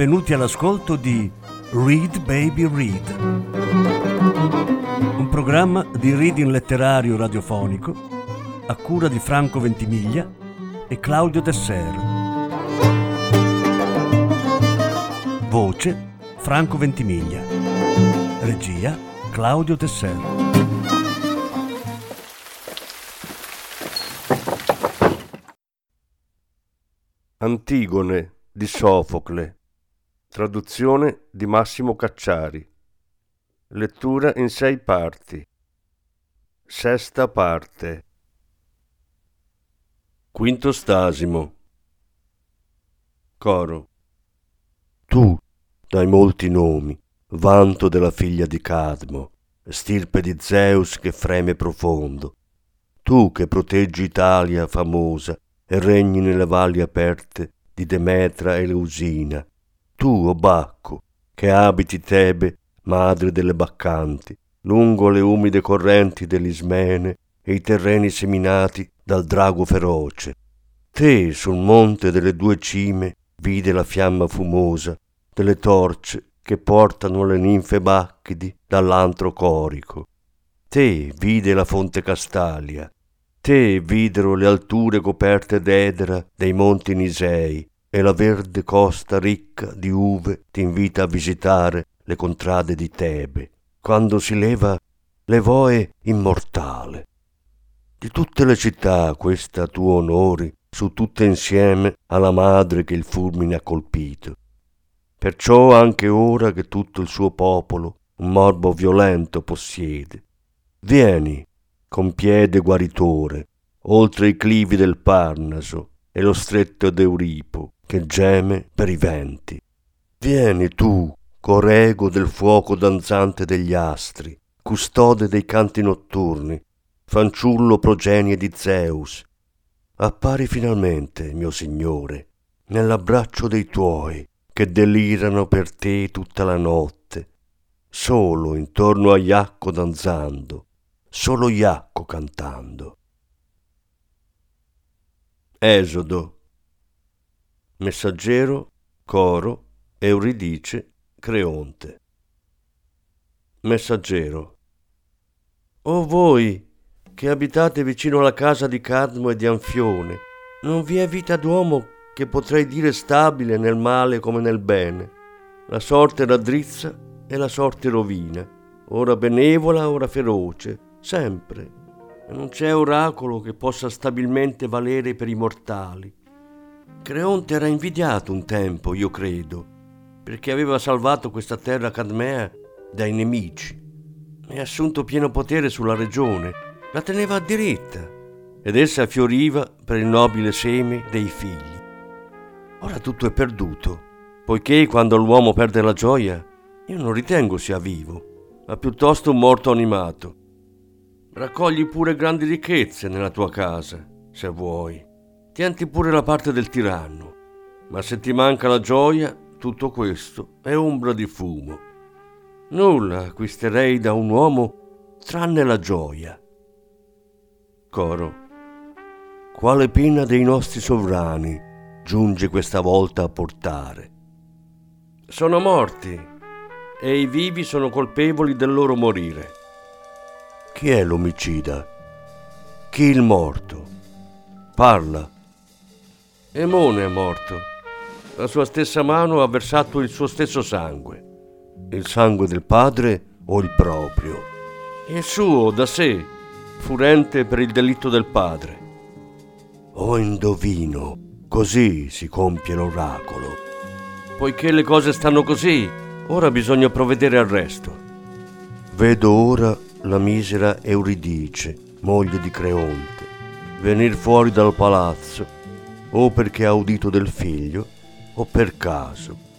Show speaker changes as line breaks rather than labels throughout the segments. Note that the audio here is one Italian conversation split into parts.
benvenuti all'ascolto di Read Baby Read, un programma di reading letterario radiofonico a cura di Franco Ventimiglia e Claudio Desser. Voce Franco Ventimiglia. Regia Claudio Desser.
Antigone di Sofocle Traduzione di Massimo Cacciari. Lettura in sei parti. Sesta parte. Quinto stasimo. Coro. Tu, dai molti nomi, vanto della figlia di Cadmo, stirpe di Zeus che freme profondo, tu che proteggi Italia famosa e regni nelle valli aperte di Demetra e Leusina, tu, o Bacco, che abiti Tebe, madre delle Baccanti, lungo le umide correnti dell'Ismene e i terreni seminati dal drago feroce. Te, sul monte delle due cime, vide la fiamma fumosa delle torce che portano le ninfe bacchidi dall'antro corico. Te vide la fonte Castalia, te videro le alture coperte d'edera dei monti Nisei, e la verde costa ricca di uve ti invita a visitare le contrade di Tebe, quando si leva l'Evoe immortale. Di tutte le città questa tuo onori, su tutte insieme alla madre che il fulmine ha colpito. Perciò anche ora che tutto il suo popolo un morbo violento possiede, vieni con piede guaritore oltre i clivi del Parnaso e lo stretto d'Euripo che geme per i venti. Vieni tu, corego del fuoco danzante degli astri, custode dei canti notturni, fanciullo progenie di Zeus. Appari finalmente, mio Signore, nell'abbraccio dei tuoi, che delirano per te tutta la notte, solo intorno a Iacco danzando, solo Iacco cantando. Esodo Messaggero, Coro, Euridice, Creonte. Messaggero. O voi che abitate vicino alla casa di Cadmo e di Anfione, non vi è vita d'uomo che potrei dire stabile nel male come nel bene. La sorte raddrizza e la sorte rovina, ora benevola, ora feroce, sempre. Non c'è oracolo che possa stabilmente valere per i mortali. Creonte era invidiato un tempo, io credo, perché aveva salvato questa terra cadmea dai nemici e assunto pieno potere sulla regione, la teneva diretta ed essa fioriva per il nobile seme dei figli. Ora tutto è perduto, poiché quando l'uomo perde la gioia, io non ritengo sia vivo, ma piuttosto un morto animato. Raccogli pure grandi ricchezze nella tua casa, se vuoi Tienti pure la parte del tiranno, ma se ti manca la gioia, tutto questo è ombra di fumo. Nulla acquisterei da un uomo tranne la gioia. Coro. Quale pena dei nostri sovrani giunge questa volta a portare? Sono morti e i vivi sono colpevoli del loro morire. Chi è l'omicida? Chi il morto? Parla Emone è morto. La sua stessa mano ha versato il suo stesso sangue. Il sangue del padre o il proprio? Il suo, da sé, furente per il delitto del padre. O indovino, così si compie l'oracolo. Poiché le cose stanno così, ora bisogna provvedere al resto. Vedo ora la misera Euridice, moglie di Creonte, venir fuori dal palazzo o perché ha udito del figlio o per caso.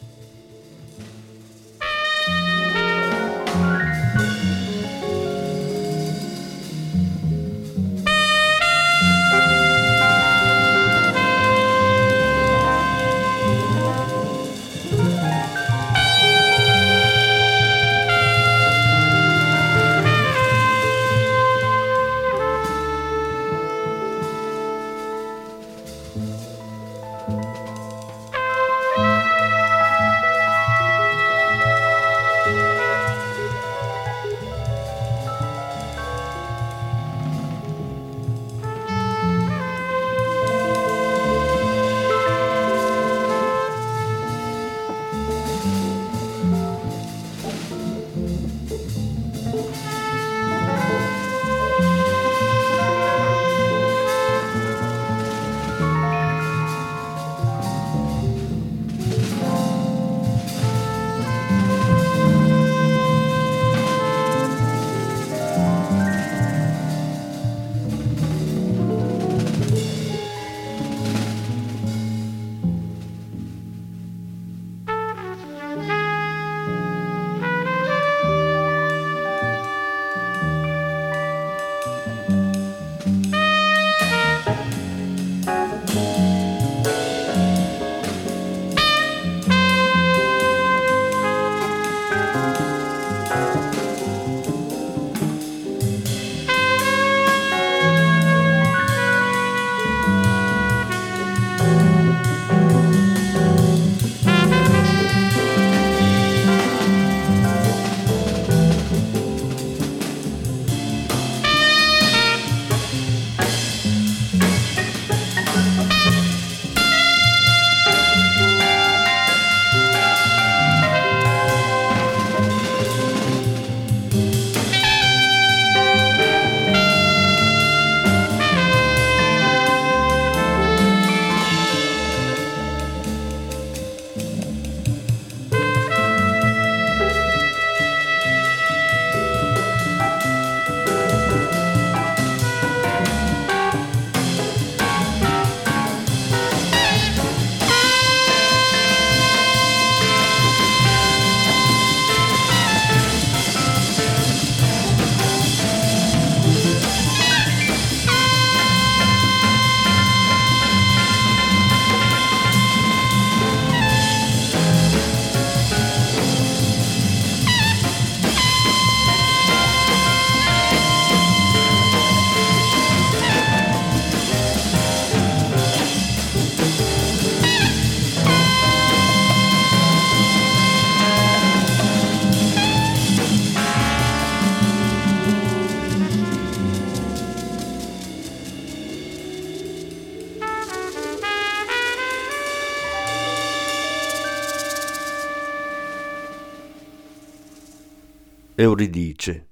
Euridice.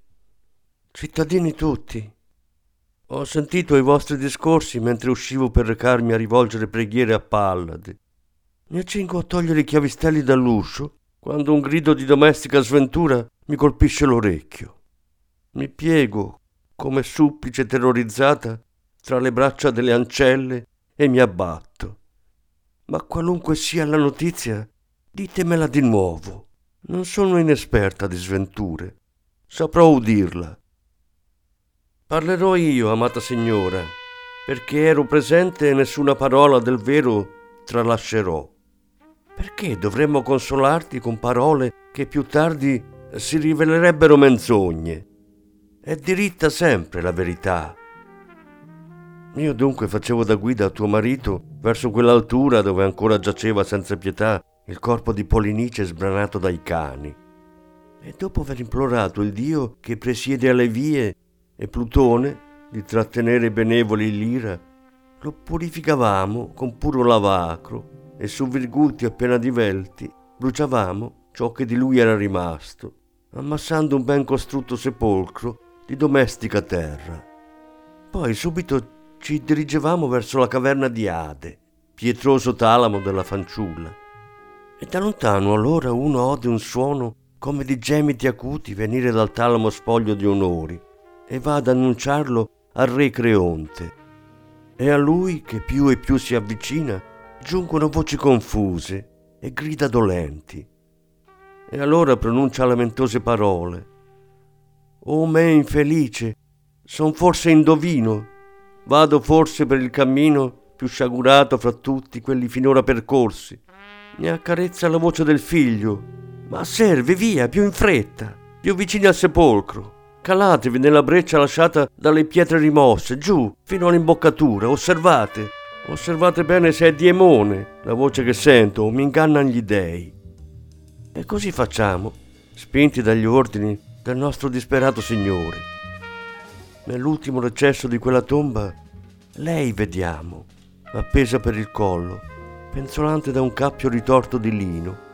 Cittadini tutti, ho sentito i vostri discorsi mentre uscivo per recarmi a rivolgere preghiere a Pallade. Mi accingo a togliere i chiavistelli dall'uscio quando un grido di domestica sventura mi colpisce l'orecchio. Mi piego, come supplice terrorizzata, tra le braccia delle ancelle e mi abbatto. Ma qualunque sia la notizia, ditemela di nuovo. Non sono inesperta di sventure. Saprò udirla. Parlerò io, amata signora, perché ero presente e nessuna parola del vero tralascerò. Perché dovremmo consolarti con parole che più tardi si rivelerebbero menzogne? È diritta sempre la verità. Io dunque facevo da guida a tuo marito verso quell'altura dove ancora giaceva senza pietà il corpo di Polinice sbranato dai cani. E dopo aver implorato il Dio che presiede alle vie e Plutone, di trattenere benevoli l'ira, lo purificavamo con puro lavacro e su virgulti appena divelti bruciavamo ciò che di lui era rimasto, ammassando un ben costrutto sepolcro di domestica terra. Poi subito ci dirigevamo verso la caverna di Ade, pietroso talamo della fanciulla, e da lontano allora uno ode un suono come di gemiti acuti venire dal talamo spoglio di onori, e va ad annunciarlo al re Creonte. E a lui, che più e più si avvicina, giungono voci confuse e grida dolenti. E allora pronuncia lamentose parole. O me infelice, son forse indovino, vado forse per il cammino più sciagurato fra tutti quelli finora percorsi. Mi accarezza la voce del figlio, ma serve via, più in fretta, più vicini al sepolcro. Calatevi nella breccia lasciata dalle pietre rimosse, giù, fino all'imboccatura. Osservate, osservate bene se è Diemone la voce che sento o mi ingannano gli dei. E così facciamo, spinti dagli ordini del nostro disperato Signore. Nell'ultimo recesso di quella tomba, lei vediamo, appesa per il collo, penzolante da un cappio ritorto di lino,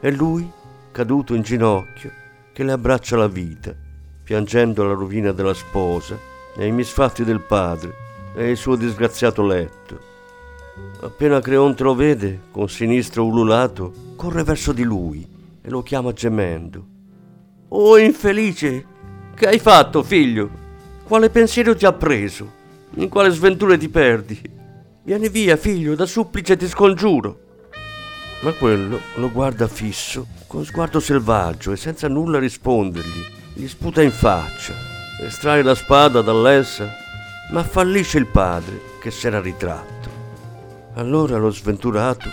e lui, caduto in ginocchio, che le abbraccia la vita piangendo la rovina della sposa e i misfatti del padre e il suo disgraziato letto. Appena Creonte lo vede, con sinistro ululato, corre verso di lui e lo chiama gemendo. Oh infelice, che hai fatto, figlio? Quale pensiero ti ha preso? In quale sventure ti perdi? Vieni via, figlio, da supplice ti scongiuro. Ma quello lo guarda fisso, con sguardo selvaggio e senza nulla rispondergli gli sputa in faccia, estrae la spada dall'elsa, ma fallisce il padre che s'era ritratto. Allora lo sventurato,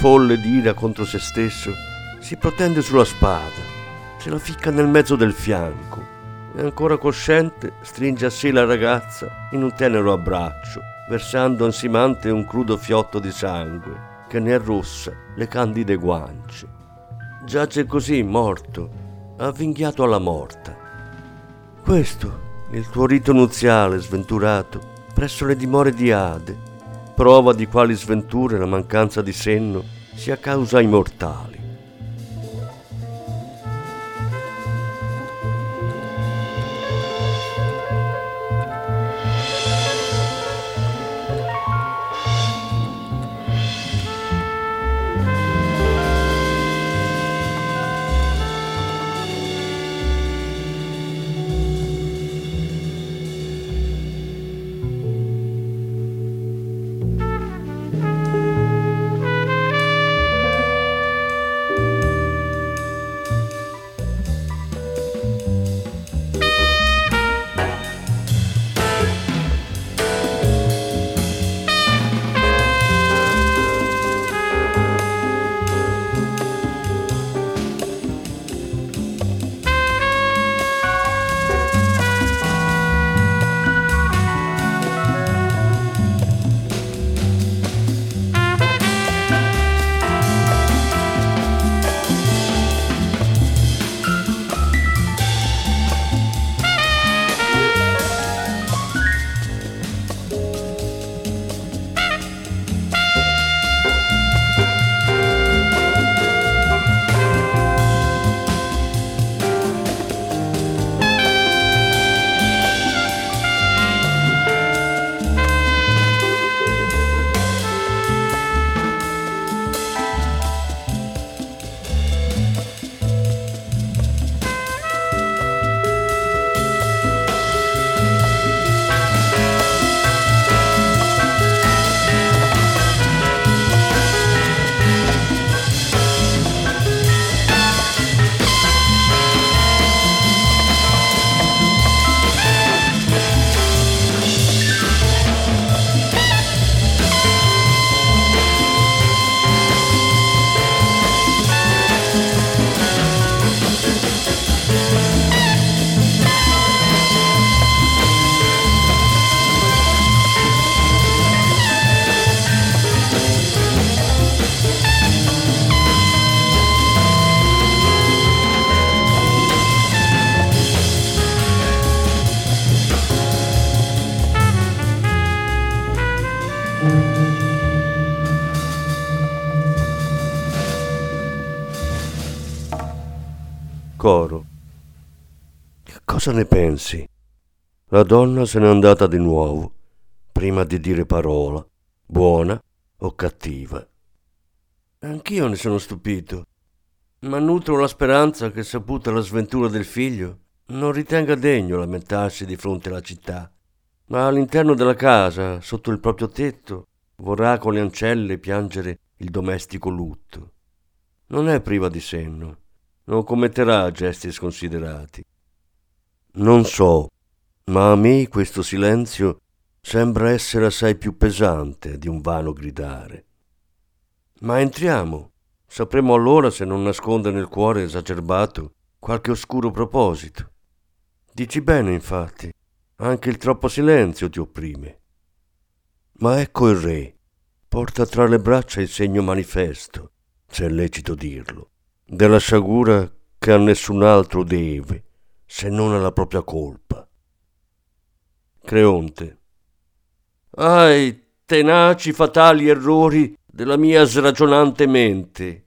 folle d'ira contro se stesso, si protende sulla spada, se la ficca nel mezzo del fianco e ancora cosciente stringe a sé la ragazza in un tenero abbraccio, versando ansimante un crudo fiotto di sangue che ne arrossa le candide guance. Giace così morto avvinghiato alla morta. Questo, il tuo rito nuziale sventurato, presso le dimore di Ade, prova di quali sventure la mancanza di senno sia causa ai mortali. Coro. Cosa ne pensi? La donna se n'è andata di nuovo, prima di dire parola, buona o cattiva. Anch'io ne sono stupito, ma nutro la speranza che, saputa la sventura del figlio, non ritenga degno lamentarsi di fronte alla città, ma all'interno della casa, sotto il proprio tetto, vorrà con le ancelle piangere il domestico lutto. Non è priva di senno, non commetterà gesti sconsiderati. Non so, ma a me questo silenzio sembra essere assai più pesante di un vano gridare. Ma entriamo, sapremo allora se non nasconde nel cuore esacerbato qualche oscuro proposito. Dici bene, infatti, anche il troppo silenzio ti opprime. Ma ecco il re, porta tra le braccia il segno manifesto, se è lecito dirlo, della sciagura che a nessun altro deve, se non alla propria colpa. Creonte. Ai, tenaci fatali errori della mia sragionante mente.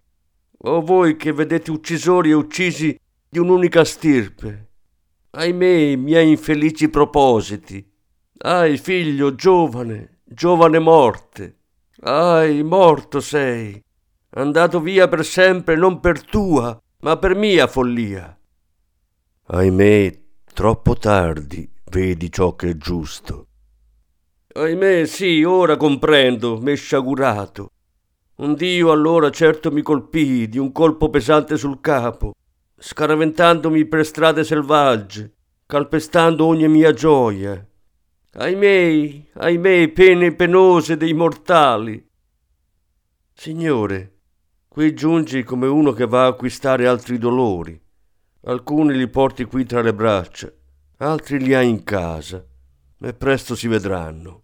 O voi che vedete uccisori e uccisi di un'unica stirpe. Ahimè, miei infelici propositi. Ai, figlio giovane, giovane morte. Ai, morto sei, andato via per sempre non per tua, ma per mia follia. Ahimè, troppo tardi vedi ciò che è giusto. Ahimè, sì, ora comprendo, m'è sciagurato. Un dio allora certo mi colpì di un colpo pesante sul capo, scaraventandomi per strade selvagge, calpestando ogni mia gioia. Ahimè, ahimè, pene penose dei mortali. Signore, qui giungi come uno che va a acquistare altri dolori. Alcuni li porti qui tra le braccia, altri li hai in casa, e presto si vedranno.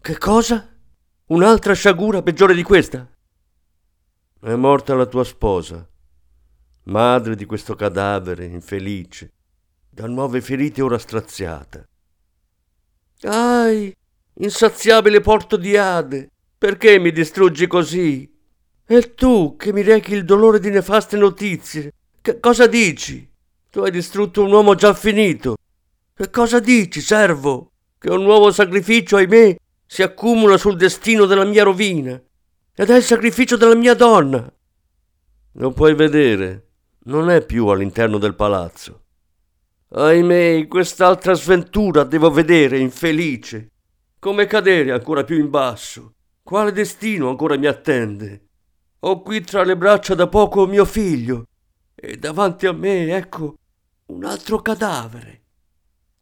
Che cosa? Un'altra sciagura peggiore di questa? È morta la tua sposa, madre di questo cadavere infelice, da nuove ferite ora straziata. Ahi, insaziabile porto di Ade, perché mi distruggi così? E tu che mi rechi il dolore di nefaste notizie, che cosa dici? Tu hai distrutto un uomo già finito. Che cosa dici, servo? Che un nuovo sacrificio, ahimè, si accumula sul destino della mia rovina ed è il sacrificio della mia donna. Lo puoi vedere, non è più all'interno del palazzo. Ahimè, quest'altra sventura devo vedere, infelice. Come cadere ancora più in basso? Quale destino ancora mi attende? Ho qui tra le braccia da poco mio figlio e davanti a me, ecco, un altro cadavere.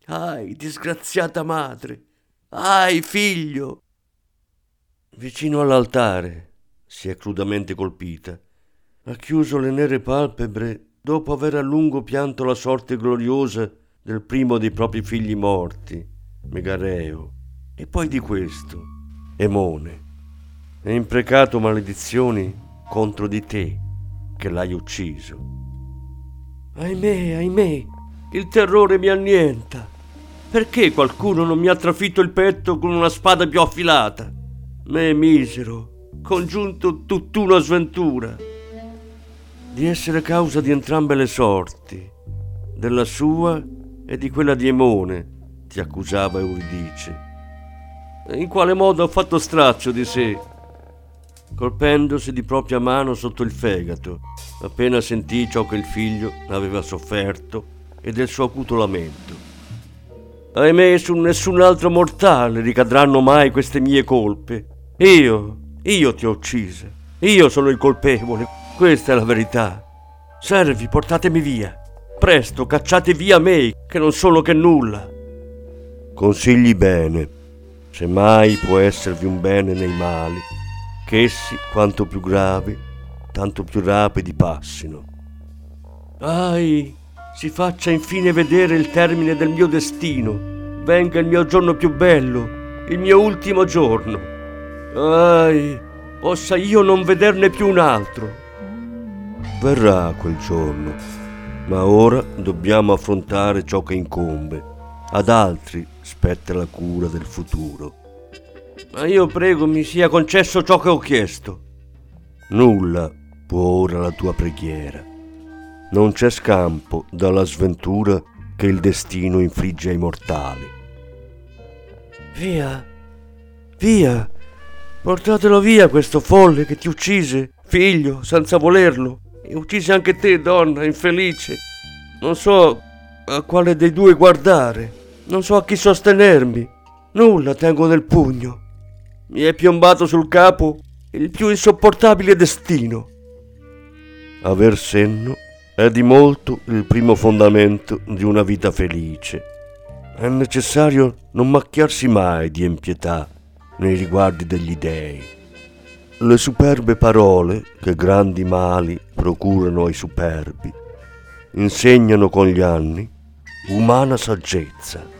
Ai, disgraziata madre! Ai, figlio! Vicino all'altare si è crudamente colpita. Ha chiuso le nere palpebre dopo aver a lungo pianto la sorte gloriosa del primo dei propri figli morti, Megareo, e poi di questo, Emone, e imprecato maledizioni contro di te, che l'hai ucciso. Ahimè, ahimè, il terrore mi annienta. Perché qualcuno non mi ha trafitto il petto con una spada più affilata? Me misero, congiunto tutt'una sventura. Di essere causa di entrambe le sorti, della sua e di quella di Emone, ti accusava Euridice. In quale modo ha fatto straccio di sé, colpendosi di propria mano sotto il fegato, appena sentì ciò che il figlio aveva sofferto e del suo acuto lamento. Ahimè, su nessun altro mortale ricadranno mai queste mie colpe. Io, io ti ho uccisa. Io sono il colpevole. Questa è la verità. Servi, portatemi via. Presto, cacciate via me, che non sono che nulla. Consigli bene. Se mai può esservi un bene nei mali, che essi, quanto più gravi, tanto più rapidi passino. Ai, si faccia infine vedere il termine del mio destino, venga il mio giorno più bello, il mio ultimo giorno. Ai, possa io non vederne più un altro. Verrà quel giorno, ma ora dobbiamo affrontare ciò che incombe. Ad altri spetta la cura del futuro. Ma io prego mi sia concesso ciò che ho chiesto. Nulla può ora la tua preghiera. non c'è scampo dalla sventura che il destino infligge ai mortali.
Via, via, portatelo via questo folle che ti uccise, figlio, senza volerlo, e uccise anche te, donna, infelice. Non so a quale dei due guardare, non so a chi sostenermi, nulla tengo nel pugno. Mi è piombato sul capo il più insopportabile destino.
Aver senno è di molto il primo fondamento di una vita felice. È necessario non macchiarsi mai di impietà nei riguardi degli dèi. Le superbe parole che grandi mali procurano ai superbi insegnano con gli anni umana saggezza.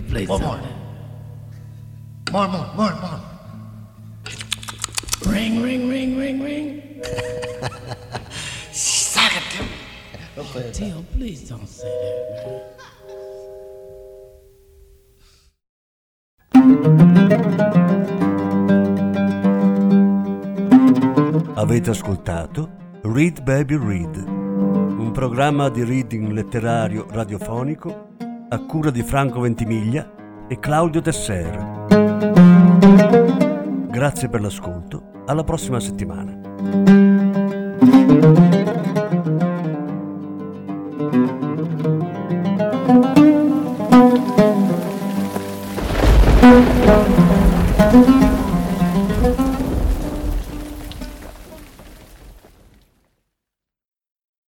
Play
More,
something.
more. More, more, more, more.
Ring, ring, ring, ring, ring.
Suck it, Tim. Don't play it.
Tim, please don't say that, man.
Avete ascoltato Read Baby Read, un programma di reading letterario radiofonico a cura di Franco Ventimiglia e Claudio Tesser. Grazie per l'ascolto, alla prossima settimana.